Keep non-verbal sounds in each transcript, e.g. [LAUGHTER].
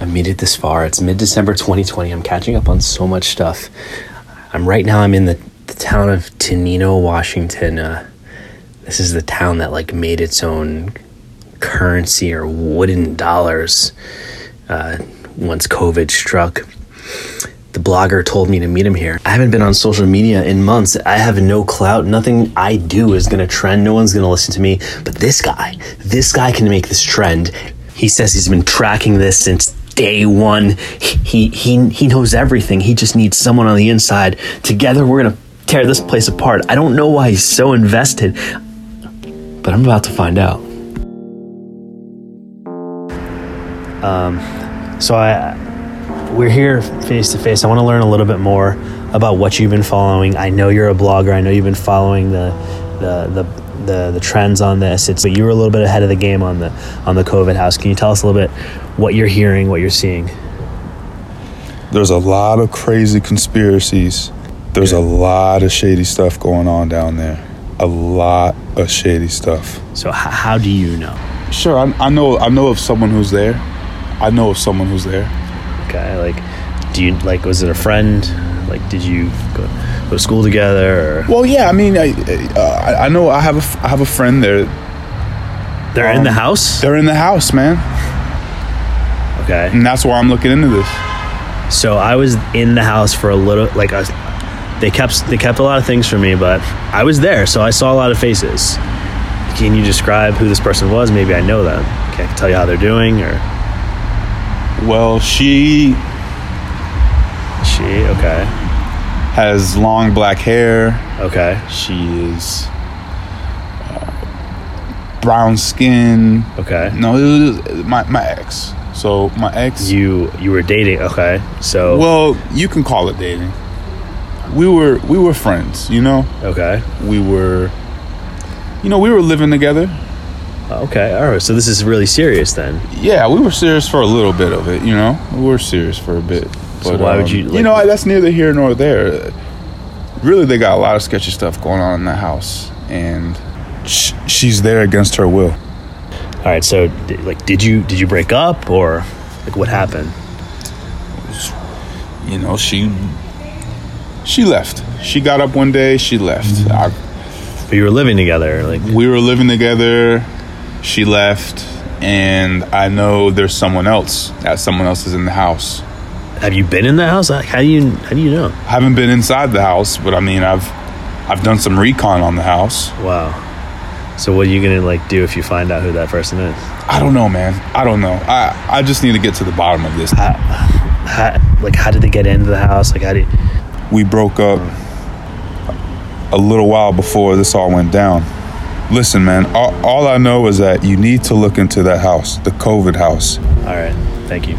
I've made it this far. It's mid December 2020. I'm catching up on so much stuff. I'm right now. I'm in the, the town of Tenino, Washington. Uh, this is the town that like made its own currency or wooden dollars uh, once COVID struck. The blogger told me to meet him here. I haven't been on social media in months. I have no clout. Nothing I do is going to trend. No one's going to listen to me. But this guy, this guy can make this trend. He says he's been tracking this since day one. He he he knows everything. He just needs someone on the inside. Together, we're gonna tear this place apart. I don't know why he's so invested, but I'm about to find out. Um, so I we're here face to face. I want to learn a little bit more about what you've been following. I know you're a blogger. I know you've been following the the the the, the trends on this. It's but you were a little bit ahead of the game on the on the COVID house. Can you tell us a little bit what you're hearing, what you're seeing? There's a lot of crazy conspiracies. There's a lot of shady stuff going on down there. A lot of shady stuff. So h- how do you know? Sure, I, I know. I know of someone who's there. I know of someone who's there. Okay, like, do you like? Was it a friend? Like, did you go, go to school together? Or? Well, yeah. I mean, I, uh, I know. I have a, I have a friend there. They're in the Um, house. They're in the house, man, Okay, and that's why I'm looking into this. so I was in the house for a little. Like, I was, they kept they kept a lot of things from me, but I was there, so I saw a lot of faces. Can you describe who this person was? Maybe I know them. Can I tell you how they're doing, or Well, she she? Okay, has long black hair. okay, She is uh, brown skin. okay. No, it was my my ex. So my ex. You you were dating. Okay, so Well, you can call it dating. We were we were friends, you know. okay, We were, you know, we were living together. okay. All right. So this is really serious then. Yeah, we were serious for a little bit of it, you know. We were serious for a bit. But So why would um, you, you like- know, that's neither here nor there. Really, they got a lot of sketchy stuff going on in that house, and sh- she's there against her will. All right. So like, did you did you break up or like what happened? You know, she she left. She got up one day. She left. Mm-hmm. I, But you were living together. Like we were living together. She left, and I know there's someone else. That someone else is in the house. Have you been in the house? How do you how do you know? I haven't been inside the house, but I mean, I've I've done some recon on the house. Wow. So what are you gonna like do if you find out who that person is? I don't know, man. I don't know. I I just need to get to the bottom of this. How, how, like how did they get into the house? Like how you, We broke up a little while before this all went down. Listen, man. All, all I know is that you need to look into that house, the COVID house. all right. Thank you.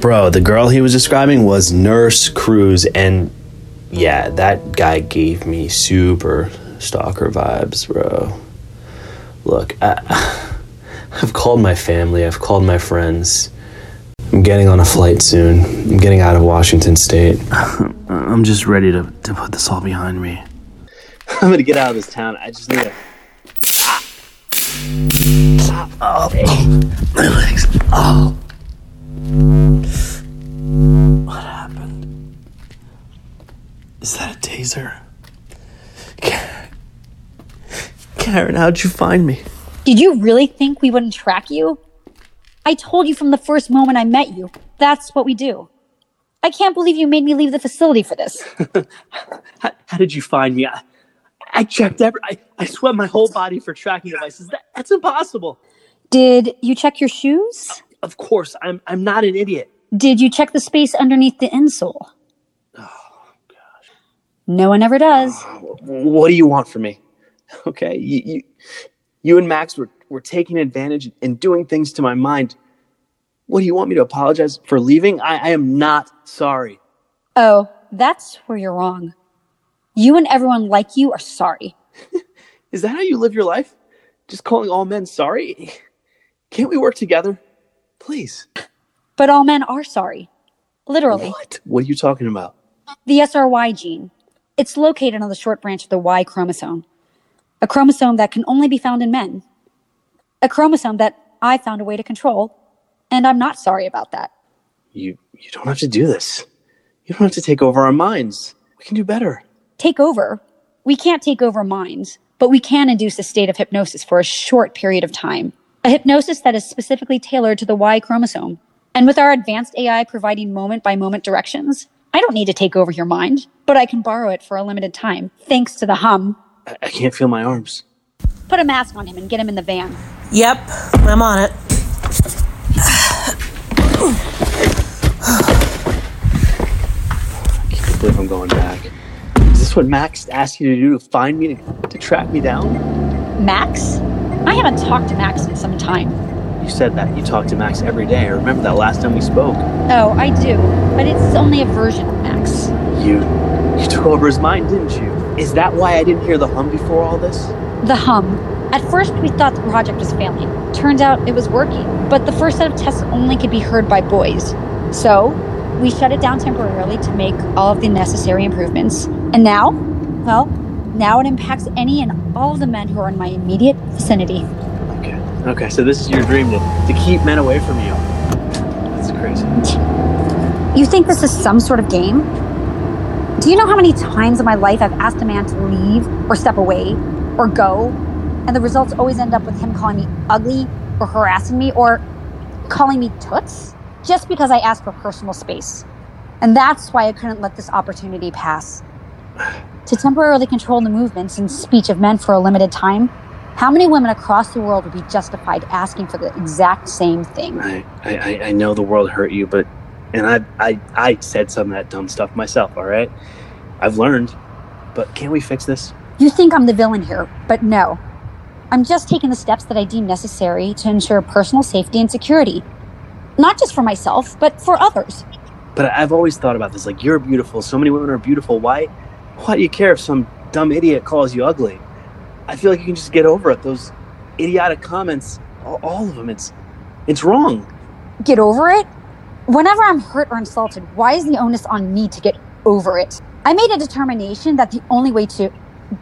Bro, the girl he was describing was Nurse Cruz, and yeah, that guy gave me super stalker vibes, bro. Look, I, [LAUGHS] I've called my family, I've called my friends. I'm getting on a flight soon. I'm getting out of Washington State. [LAUGHS] I'm just ready to, to put this all behind me. I'm gonna get out of this town. I just need to. Oh, [GASPS] my legs. Oh. What happened? Is that a taser? Karen, Karen, how'd you find me? Did you really think we wouldn't track you? I told you from the first moment I met you. That's what we do. I can't believe you made me leave the facility for this. [LAUGHS] How, how did you find me? I, I checked every. I, I swept my whole body for tracking devices. That, that's impossible. Did you check your shoes? Of course, I'm. I'm not an idiot. Did you check the space underneath the insole? Oh gosh. No one ever does. Uh, what do you want from me? [LAUGHS] Okay, you, you, you and Max were were taking advantage and doing things to my mind. What do you want me to apologize for leaving? I, I am not sorry. Oh, that's where you're wrong. You and everyone like you are sorry. [LAUGHS] Is that how you live your life? Just calling all men sorry? Can't we work together? Please. But all men are sorry. Literally. What? What are you talking about? The SRY gene. It's located on the short branch of the Y chromosome. A chromosome that can only be found in men. A chromosome that I found a way to control, and I'm not sorry about that. You you don't have to do this. You don't have to take over our minds. We can do better. Take over? We can't take over minds, but we can induce a state of hypnosis for a short period of time. A hypnosis that is specifically tailored to the Y chromosome. And with our advanced AI providing moment by moment directions, I don't need to take over your mind, but I can borrow it for a limited time, thanks to the hum. I, I can't feel my arms. Put a mask on him and get him in the van. Yep, I'm on it. I can't believe I'm going back. Is this what Max asked you to do to find me, to, to track me down? Max? I haven't talked to Max in some time. You said that you talk to Max every day. I remember that last time we spoke. Oh, I do, but it's only a version of Max. You you took over his mind, didn't you? Is that why I didn't hear the hum before all this? The hum. At first, we thought the project was failing. Turns out it was working, but the first set of tests only could be heard by boys. So, we shut it down temporarily to make all of the necessary improvements. And now, well, now it impacts any and all the men who are in my immediate vicinity. Okay. Okay, so this is your dream to, to keep men away from you. That's crazy. You think this is some sort of game? Do you know how many times in my life I've asked a man to leave or step away or go, and the results always end up with him calling me ugly or harassing me or calling me toots just because I asked for personal space? And that's why I couldn't let this opportunity pass. To temporarily control the movements and speech of men for a limited time, how many women across the world would be justified asking for the exact same thing? I, I, I- know the world hurt you, but and I, I I said some of that dumb stuff myself, all right? I've learned. But can't we fix this? You think I'm the villain here, but no. I'm just taking the steps that I deem necessary to ensure personal safety and security. Not just for myself, but for others. But I've always thought about this. Like you're beautiful. So many women are beautiful. Why why do you care if some dumb idiot calls you ugly? I feel like you can just get over it. Those idiotic comments, all, of them, it's it's wrong. Get over it? Whenever I'm hurt or insulted, why is the onus on me to get over it? I made a determination that the only way to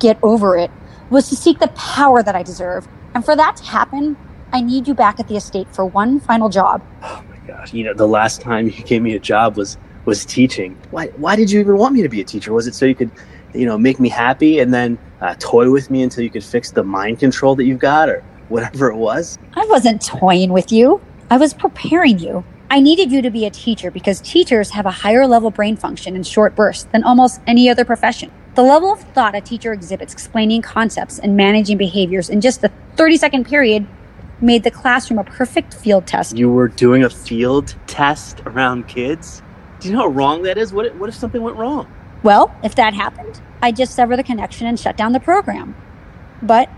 get over it was to seek the power that I deserve. And for that to happen, I need you back at the estate for one final job. Oh my gosh. You know, the last time you gave me a job was was teaching. Why why did you even want me to be a teacher? Was it so you could, you know, make me happy and then uh, toy with me until you could fix the mind control that you've got or whatever it was? I wasn't toying with you. I was preparing you. I needed you to be a teacher because teachers have a higher level brain function in short bursts than almost any other profession. The level of thought a teacher exhibits explaining concepts and managing behaviors in just a 30 second period made the classroom a perfect field test. You were doing a field test around kids? Do you know how wrong that is? What if, what if something went wrong? Well, if that happened, I'd just sever the connection and shut down the program. But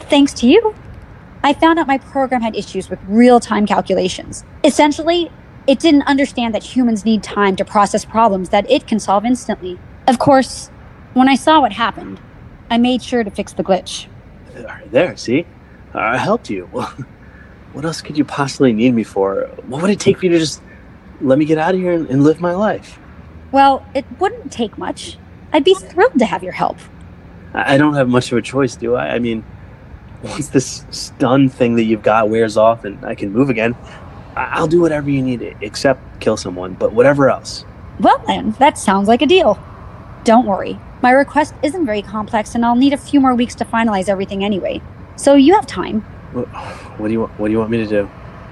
thanks to you, I found out my program had issues with real time calculations. Essentially, it didn't understand that humans need time to process problems that it can solve instantly. Of course, when I saw what happened, I made sure to fix the glitch. There, see? I helped you. Well, [LAUGHS] what else could you possibly need me for? What would it take for you to just let me get out of here and, and live my life? Well, it wouldn't take much. I'd be thrilled to have your help. I don't have much of a choice, do I? I mean, once this stun thing that you've got wears off and I can move again, I'll do whatever you need, except kill someone. But whatever else, Well, then, that sounds like a deal. Don't worry. My request isn't very complex, and I'll need a few more weeks to finalize everything anyway. So you have time. what do you want? What do you want me to do?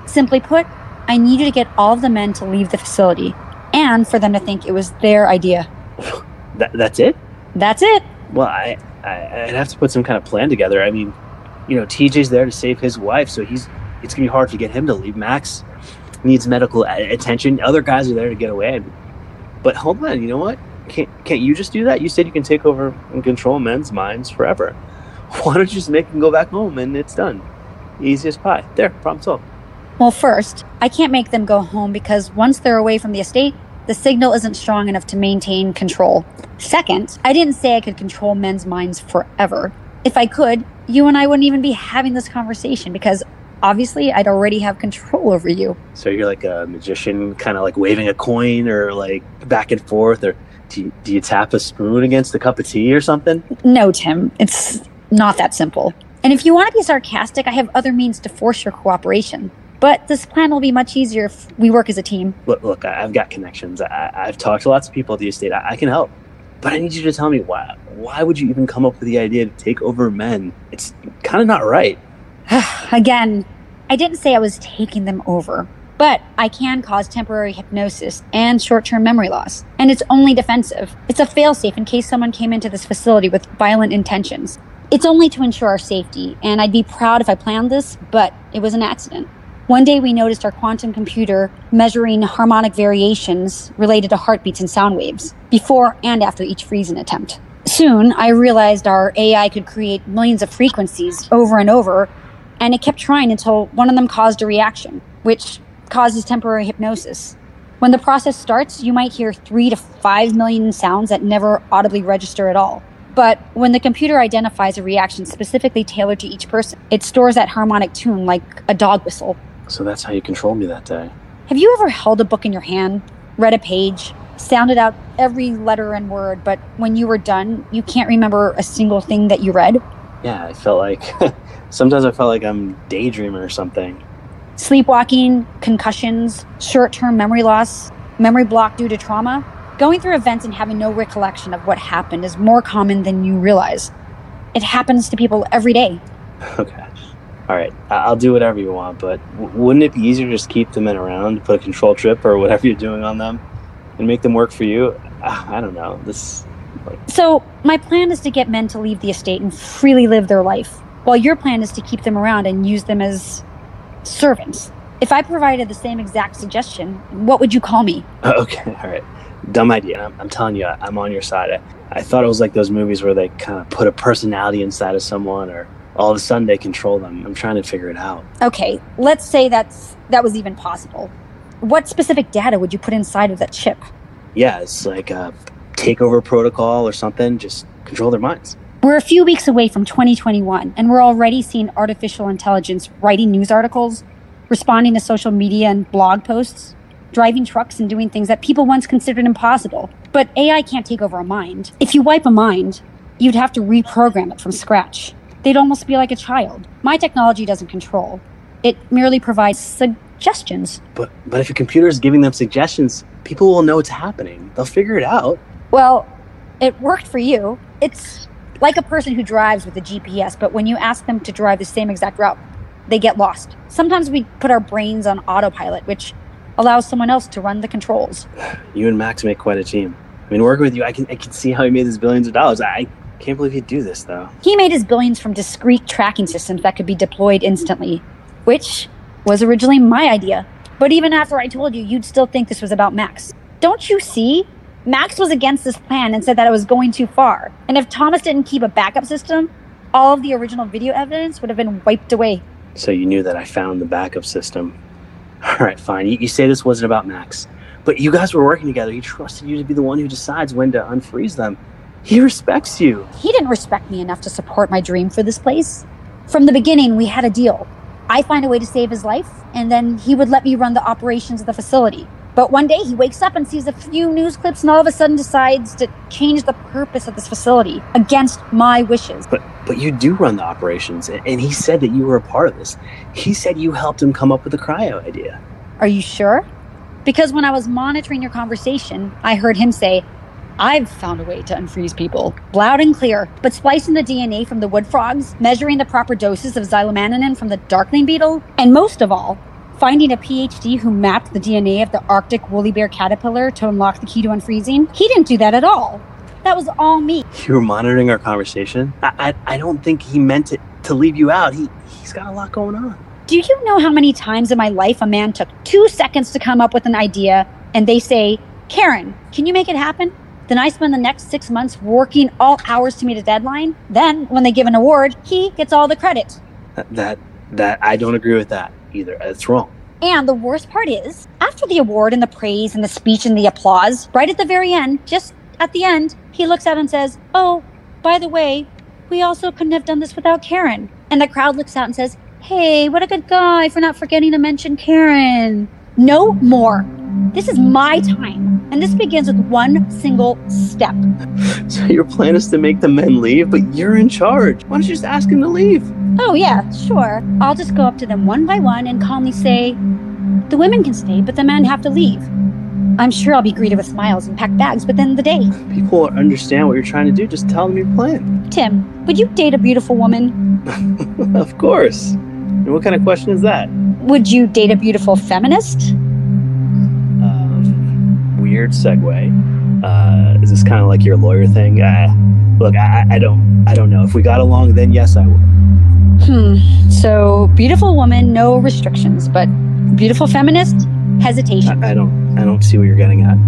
Simply put, I need you to get all of the men to leave the facility, and for them to think it was their idea. [LAUGHS] That, that's it? That's it. Well, I, I I'd have to put some kind of plan together. I mean, you know, TJ's there to save his wife, so he's it's gonna be hard to get him to leave. Max needs medical attention. Other guys are there to get away. But hold on, you know what? Can't can't you just do that? You said you can take over and control men's minds forever. [LAUGHS] Why don't you just make them go back home and it's done? Easy as pie. There, problem solved. Well, first, I can't make them go home because once they're away from the estate, the signal isn't strong enough to maintain control. Second, I didn't say I could control men's minds forever. If I could, you and I wouldn't even be having this conversation because obviously I'd already have control over you. So you're like a magician, kind of like waving a coin or like back and forth, or do you, do you tap a spoon against a cup of tea or something? No, Tim, it's not that simple. And if you want to be sarcastic, I have other means to force your cooperation. But this plan will be much easier if we work as a team. Look, look I've got connections. I- I've talked to lots of people at the estate. I-, I can help. But I need you to tell me why. Why would you even come up with the idea to take over men? It's kind of not right. [SIGHS] Again, I didn't say I was taking them over, but I can cause temporary hypnosis and short term memory loss. And it's only defensive. It's a failsafe in case someone came into this facility with violent intentions. It's only to ensure our safety, and I'd be proud if I planned this, but it was an accident. One day we noticed our quantum computer measuring harmonic variations related to heartbeats and sound waves before and after each freezing attempt. Soon, I realized our AI could create millions of frequencies over and over, and it kept trying until one of them caused a reaction, which causes temporary hypnosis. When the process starts, you might hear three to five million sounds that never audibly register at all. But when the computer identifies a reaction specifically tailored to each person, it stores that harmonic tune like a dog whistle. So that's how you controlled me that day. Have you ever held a book in your hand, read a page, sounded out every letter and word, but when you were done, you can't remember a single thing that you read? Yeah, I felt like [LAUGHS] sometimes I felt like I'm daydreaming or something. Sleepwalking, concussions, short term memory loss, memory block due to trauma. Going through events and having no recollection of what happened is more common than you realize. It happens to people every day. [LAUGHS] Okay. All right. I'll do whatever you want, but w- wouldn't it be easier to just keep the men around, put a control trip or whatever [LAUGHS] you're doing on them, and make them work for you? Ah, I don't know. This. So, my plan is to get men to leave the estate and freely live their life, while your plan is to keep them around and use them as servants. If I provided the same exact suggestion, what would you call me? [LAUGHS] Okay. All right. Dumb idea. I'm, I'm telling you, I- I'm on your side. I, I thought it was like those movies where they kind of put a personality inside of someone, or all of a sudden they control them. I'm trying to figure it out. Okay, let's say that's that was even possible. What specific data would you put inside of that chip? Yeah, it's like a takeover protocol or something. Just control their minds. We're a few weeks away from 2021, and we're already seeing artificial intelligence writing news articles, responding to social media and blog posts, driving trucks and doing things that people once considered impossible. But AI can't take over a mind. If you wipe a mind, you'd have to reprogram it from scratch. They'd almost be like a child. My technology doesn't control, it merely provides suggestions. But but if a computer is giving them suggestions, people will know it's happening. They'll figure it out. Well, it worked for you. It's like a person who drives with a GPS, but when you ask them to drive the same exact route, they get lost. Sometimes we put our brains on autopilot, which allows someone else to run the controls. [SIGHS] You and Max make quite a team. I mean, working with you, I can I can see how he made his billions of dollars. I can't believe he'd do this though. He made his billions from discrete tracking systems that could be deployed instantly, which was originally my idea. But even after I told you, you'd still think this was about Max. Don't you see? Max was against this plan and said that it was going too far. And if Thomas didn't keep a backup system, all of the original video evidence would have been wiped away. So you knew that I found the backup system. [LAUGHS] All right, fine. You, you say this wasn't about Max, but you guys were working together. He trusted you to be the one who decides when to unfreeze them. He respects you. He didn't respect me enough to support my dream for this place. From the beginning, we had a deal. I find a way to save his life, and then he would let me run the operations of the facility. But one day he wakes up and sees a few news clips and all of a sudden decides to change the purpose of this facility against my wishes. But but you do run the operations, and, he said that you were a part of this. He said you helped him come up with the cryo idea. Are you sure? Because when I was monitoring your conversation, I heard him say, I've found a way to unfreeze people. Loud and clear. But splicing the DNA from the wood frogs, measuring the proper doses of xylomannan from the darkling beetle, and most of all, finding a PhD who mapped the DNA of the Arctic woolly bear caterpillar to unlock the key to unfreezing, he didn't do that at all. That was all me. You were monitoring our conversation. I I, I don't think he meant it to leave you out. He he's got a lot going on. Do you know how many times in my life a man took two seconds to come up with an idea and they say, Karen, can you make it happen? Then I spend the next six months working all hours to meet a deadline. Then, when they give an award, he gets all the credit. That that, that I don't agree with that either. That's wrong. And the worst part is, after the award and the praise and the speech and the applause, right at the very end, just at the end, he looks out and says, Oh, by the way, we also couldn't have done this without Karen. And the crowd looks out and says, Hey, what a good guy for not forgetting to mention Karen. No mm. more. This is my time. And this begins with one single step. [LAUGHS] So your plan is to make the men leave, but you're in charge. Why don't you just ask them to leave? Oh, yeah, sure. I'll just go up to them one by one and calmly say, The women can stay, but the men have to leave. I'm sure I'll be greeted with smiles and packed bags, but then the day. People won't understand what you're trying to do. Just tell them your plan. Tim, would you date a beautiful woman? [LAUGHS] of course. And what kind of question is that? Would you date a beautiful feminist? Weird segue. Uh, is this kind of like your lawyer thing? Uh, look, I, I don't, I don't know. If we got along, then yes, I would. Hmm. So, beautiful woman, no restrictions, but beautiful feminist, hesitation. I, I don't, I don't see what you're getting at.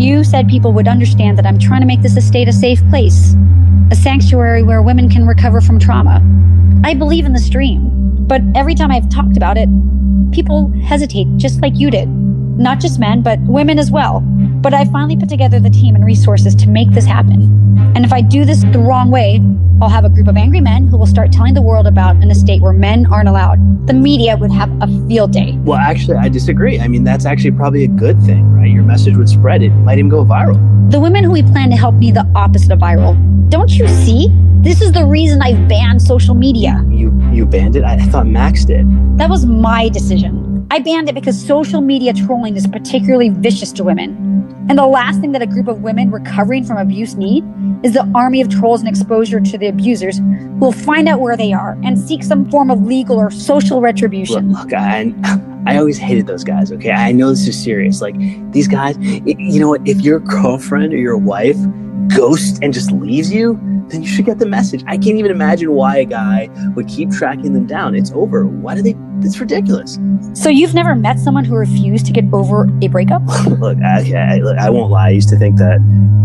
You said people would understand that I'm trying to make this estate a safe place, a sanctuary where women can recover from trauma. I believe in this dream, but every time I've talked about it, people hesitate just like you did. Not just men, but women as well. But I finally put together the team and resources to make this happen. And if I do this the wrong way, I'll have a group of angry men who will start telling the world about an estate where men aren't allowed. The media would have a field day. Well, actually, I disagree. I mean, that's actually probably a good thing, right? Your message would spread. It might even go viral. The women who we plan to help need the opposite of viral. Don't you see? This is the reason I've banned social media. You, you banned it. I, I thought Max did. That was my decision. I banned it because social media trolling is particularly vicious to women. And the last thing that a group of women recovering from abuse need is the army of trolls and exposure to the abusers who will find out where they are and seek some form of legal or social retribution. Look, look I, I always hated those guys, okay? I know this is serious. Like, these guys, you know what? If your girlfriend or your wife ghosts and just leaves you, then you should get the message. I can't even imagine why a guy would keep tracking them down. It's over. Why do they? It's ridiculous. So you've never met someone who refused to get over a breakup? [LAUGHS] look, I, I, look, I won't lie. I used to think that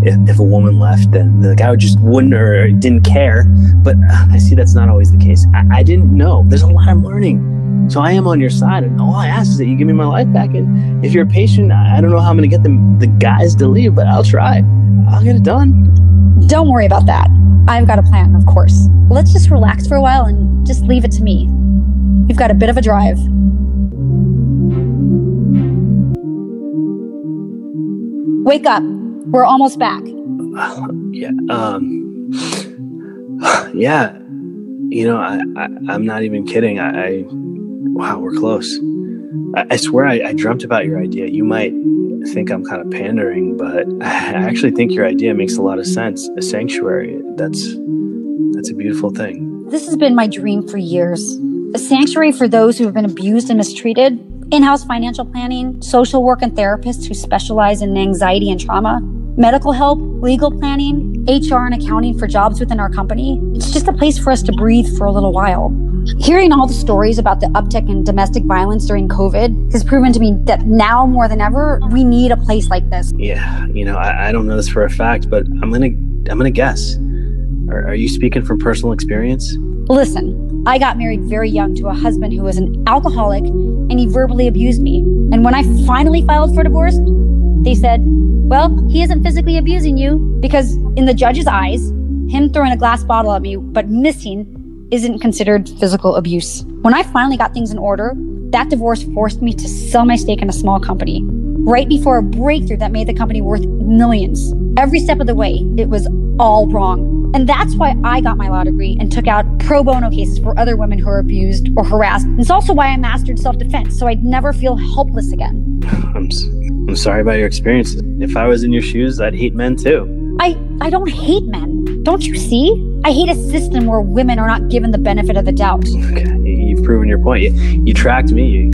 if, if a woman left, then the guy would just wouldn't or didn't care. But uh, I see that's not always the case. I, I didn't know. There's a lot I'm learning. So I am on your side, and all I ask is that you give me my life back. And if you're patient, I don't know how I'm going to get them the guys to leave, but I'll try. I'll get it done. Don't worry about that. I've got a plan, of course. Let's just relax for a while and just leave it to me. You've got a bit of a drive. Wake up. We're almost back. [SIGHS] yeah. Um. [SIGHS] Yeah. You know, I, I am not even kidding. I, I, wow, we're close. I, swear, I, I dreamt about your idea. You might think I'm kind of pandering, but [LAUGHS] I actually think your idea makes a lot of sense. A sanctuary. That's that's a beautiful thing. This has been my dream for years. A sanctuary for those who have been abused and mistreated, in-house financial planning, social work and therapists who specialize in anxiety and trauma, medical help, legal planning, HR and accounting for jobs within our company. It's just a place for us to breathe for a little while. Hearing all the stories about the uptick in domestic violence during COVID has proven to me that now more than ever, we need a place like this. Yeah, you know, I, I don't know this for a fact, but I'm gonna I'm gonna guess. Are, are you speaking from personal experience? Listen, I got married very young to a husband who was an alcoholic and he verbally abused me. And when I finally filed for divorce, they said, well, he isn't physically abusing you because, in the judge's eyes, him throwing a glass bottle at me but missing isn't considered physical abuse. When I finally got things in order, that divorce forced me to sell my stake in a small company right before a breakthrough that made the company worth millions. Every step of the way, it was all wrong. And that's why I got my law degree and took out pro bono cases for other women who are abused or harassed. And it's also why I mastered self defense, so I'd never feel helpless again. [SIGHS] I'm, I'm sorry about your experiences. If I was in your shoes, I'd hate men too. I, I don't hate men. Don't you see? I hate a system where women are not given the benefit of the doubt. Okay, you've proven your point. You, you tracked me. You,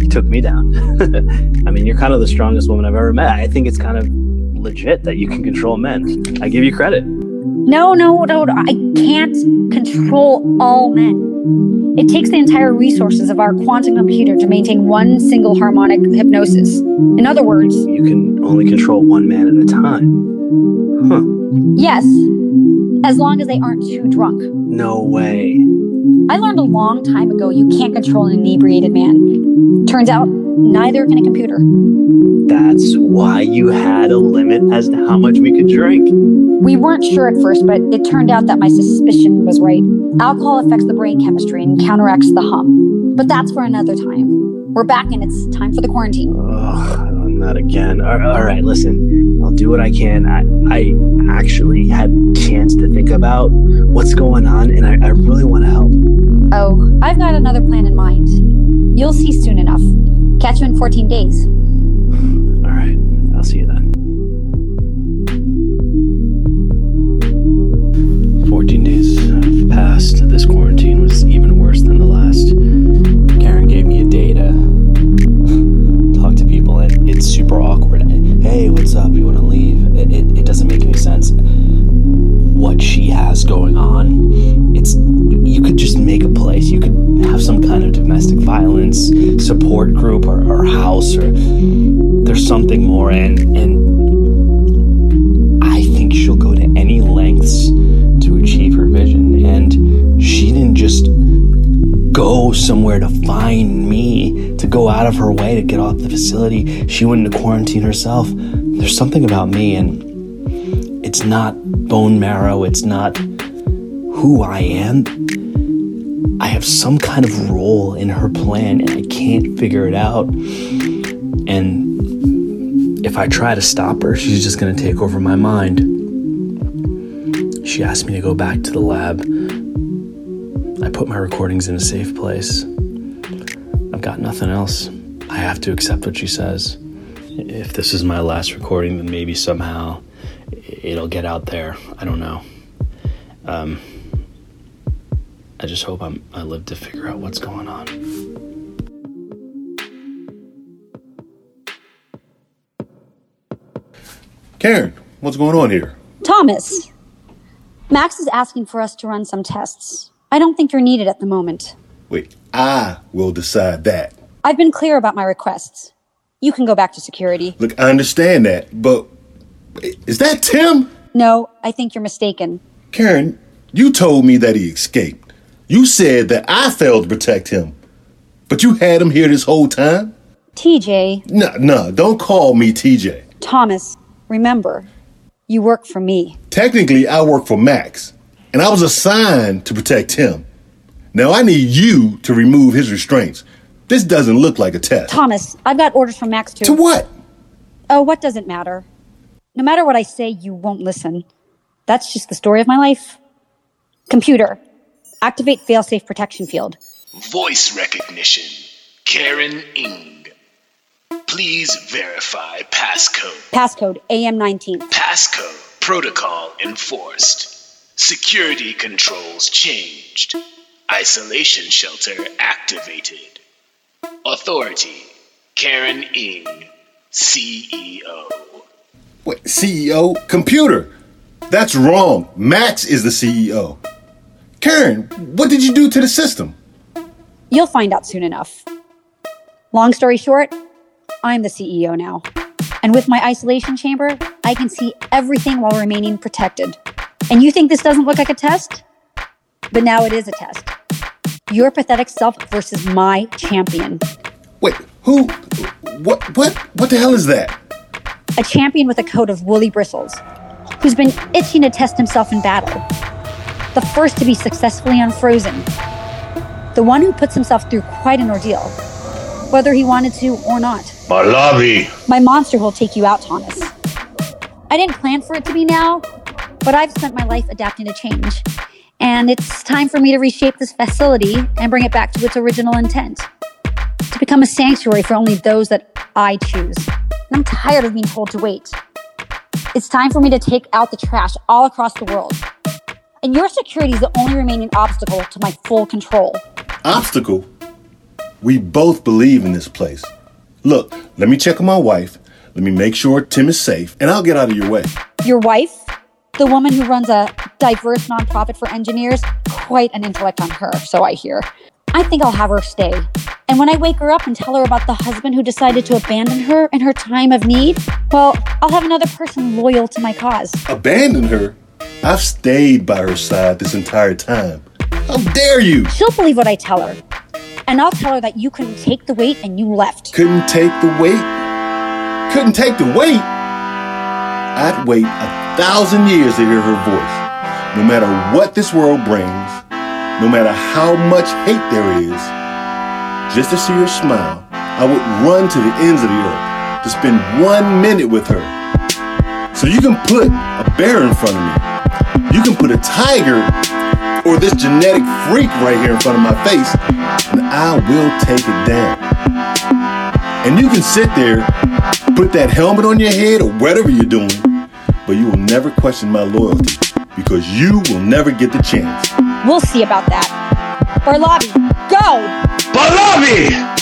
you took me down. [LAUGHS] I mean, you're kind of the strongest woman I've ever met. I think it's kind of legit that you can control men. I give you credit. No, no, no, no. I can't control all men. It takes the entire resources of our quantum computer to maintain one single harmonic hypnosis. In other words, you can only control one man at a time. Huh. Yes, as long as they aren't too drunk. No way. I learned a long time ago you can't control an inebriated man. Turns out, neither can a computer. That's why you had a limit as to how much we could drink. We weren't sure at first, but it turned out that my suspicion was right. Alcohol affects the brain chemistry and counteracts the hum. But that's for another time. We're back and it's time for the quarantine. No. Not again. All all right, listen. I'll do what I can. I, I actually had chance to think about what's going on, and I, I really want to help. Oh, I've got another plan in mind. You'll see soon enough. Catch you in 14 days. Something more. And and I think she'll go to any lengths to achieve her vision. And she didn't just go somewhere to find me, to go out of her way to get off the facility. She went into quarantine herself. There's something about me, and it's not bone marrow, it's not who I am. I have some kind of role in her plan, and I can't figure it out. And if I try to stop her, she's just gonna take over my mind. She asked me to go back to the lab. I put my recordings in a safe place. I've got nothing else. I have to accept what she says. If this is my last recording, then maybe somehow it'll get out there. I don't know. Um, I just hope I'm, I live to figure out what's going on. Karen, what's going on here? Thomas, Max is asking for us to run some tests. I don't think you're needed at the moment. Wait, I will decide that. I've been clear about my requests. You can go back to security. Look, I understand that, but is that Tim? No, I think you're mistaken. Karen, you told me that he escaped. You said that I failed to protect him. But you had him here this whole time? TJ, No, no, don't call me TJ. Thomas, remember, you work for me. Technically, I work for Max, and I was assigned to protect him. Now I need you to remove his restraints. This doesn't look like a test. Thomas, I've got orders from Max to. To what? Oh, what does it matter? No matter what I say, you won't listen. That's just the story of my life. Computer, activate failsafe protection field. Voice recognition. Karen Ing. Please verify passcode. Passcode AM19. Passcode. Protocol enforced. Security controls changed. Isolation shelter activated. Authority. Karen Ing. CEO. Wait, CEO? Computer! That's wrong. Max is the CEO. Karen, what did you do to the system? You'll find out soon enough. Long story short, I'm the CEO now. And with my isolation chamber, I can see everything while remaining protected. And you think this doesn't look like a test? But now it is a test. Your pathetic self versus my champion. Wait, who? What? What? What the hell is that? A champion with a coat of woolly bristles, who's been itching to test himself in battle. The first to be successfully unfrozen. The one who puts himself through quite an ordeal, whether he wanted to or not. Malavi. My monster will take you out, Thomas. I didn't plan for it to be now, but I've spent my life adapting to change. And it's time for me to reshape this facility and bring it back to its original intent to become a sanctuary for only those that I choose. And I'm tired of being told to wait. It's time for me to take out the trash all across the world. And your security is the only remaining obstacle to my full control. Obstacle? We both believe in this place. Look, let me check on my wife. Let me make sure Tim is safe, and I'll get out of your way. Your wife, the woman who runs a diverse nonprofit for engineers, quite an intellect on her, so I hear. I think I'll have her stay. And when I wake her up and tell her about the husband who decided to abandon her in her time of need, well, I'll have another person loyal to my cause. Abandon her? I've stayed by her side this entire time. How dare you? She'll believe what I tell her. And I'll tell her that you couldn't take the weight and you left. Couldn't take the weight? Couldn't take the weight? I'd wait a thousand years to hear her voice. No matter what this world brings, no matter how much hate there is, just to see her smile, I would run to the ends of the earth. to spend one minute with her. So you can put a bear in front of me. You can put a tiger or this genetic freak right here in front of my face, and I will take it down. And you can sit there, put that helmet on your head or whatever you're doing, but you will never question my loyalty because you will never get the chance. We'll see about that. Barlabi, go! Balabi!